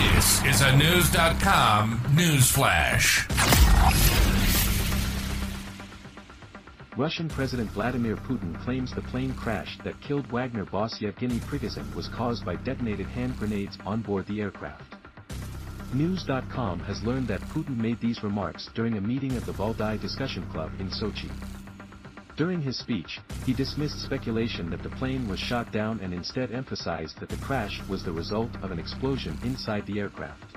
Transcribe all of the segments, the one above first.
This is a Knewz.com news flash. Russian President Vladimir Putin claims the plane crash that killed Wagner boss Yevgeny Prigozhin was caused by detonated hand grenades on board the aircraft. Knewz.com has learned that Putin made these remarks during a meeting of the Valdai Discussion Club in Sochi. During his speech, he dismissed speculation that the plane was shot down and instead emphasized that the crash was the result of an explosion inside the aircraft.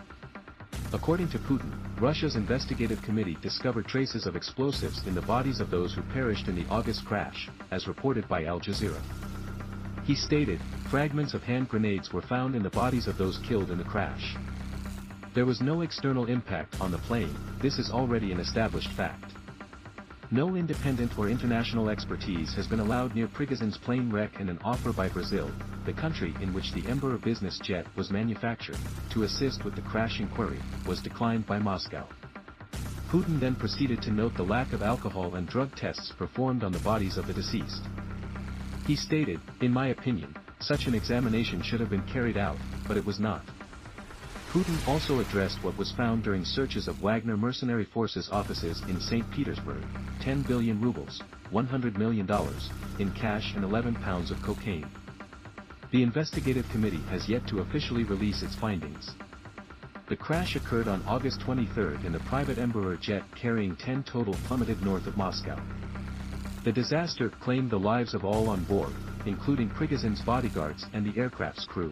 According to Putin, Russia's investigative committee discovered traces of explosives in the bodies of those who perished in the August crash, as reported by Al Jazeera. He stated, fragments of hand grenades were found in the bodies of those killed in the crash. There was no external impact on the plane, this is already an established fact. No independent or international expertise has been allowed near Prigozhin's plane wreck and an offer by Brazil, the country in which the Embraer business jet was manufactured, to assist with the crash inquiry, was declined by Moscow. Putin then proceeded to note the lack of alcohol and drug tests performed on the bodies of the deceased. He stated, in my opinion, such an examination should have been carried out, but it was not. Putin also addressed what was found during searches of Wagner mercenary forces offices in St. Petersburg, 10 billion rubles, $100 million, in cash and 11 pounds of cocaine. The investigative committee has yet to officially release its findings. The crash occurred on August 23 and the private Embraer jet carrying 10 total plummeted north of Moscow. The disaster claimed the lives of all on board, including Prigozhin's bodyguards and the aircraft's crew.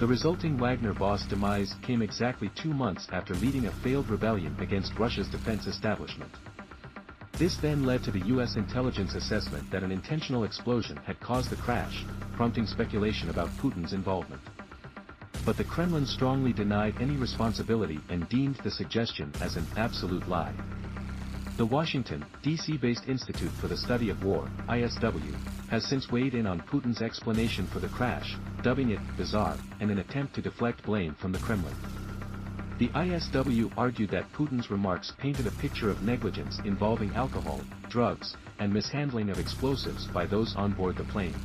The resulting Wagner boss demise came exactly two months after leading a failed rebellion against Russia's defense establishment. This then led to the US intelligence assessment that an intentional explosion had caused the crash, prompting speculation about Putin's involvement. But the Kremlin strongly denied any responsibility and deemed the suggestion as an absolute lie. The Washington, D.C.-based Institute for the Study of War, ISW, has since weighed in on Putin's explanation for the crash, dubbing it bizarre, and an attempt to deflect blame from the Kremlin. The ISW argued that Putin's remarks painted a picture of negligence involving alcohol, drugs, and mishandling of explosives by those on board the plane.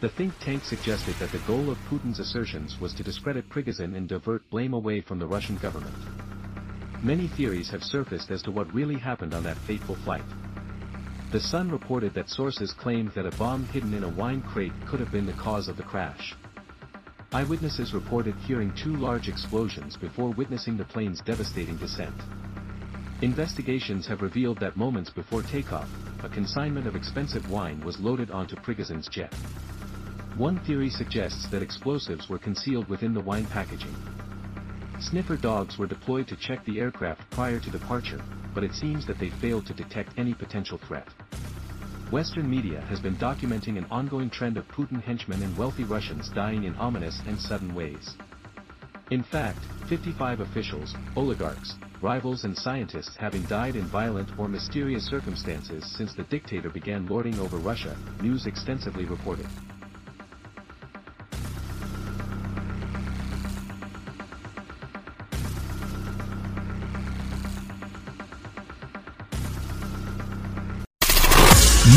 The think tank suggested that the goal of Putin's assertions was to discredit Prigozhin and divert blame away from the Russian government. Many theories have surfaced as to what really happened on that fateful flight. The Sun reported that sources claimed that a bomb hidden in a wine crate could have been the cause of the crash. Eyewitnesses reported hearing two large explosions before witnessing the plane's devastating descent. Investigations have revealed that moments before takeoff, a consignment of expensive wine was loaded onto Prigozhin's jet. One theory suggests that explosives were concealed within the wine packaging. Sniffer dogs were deployed to check the aircraft prior to departure, but it seems that they failed to detect any potential threat. Western media has been documenting an ongoing trend of Putin henchmen and wealthy Russians dying in ominous and sudden ways. In fact, 55 officials, oligarchs, rivals and scientists having died in violent or mysterious circumstances since the dictator began lording over Russia, news extensively reported.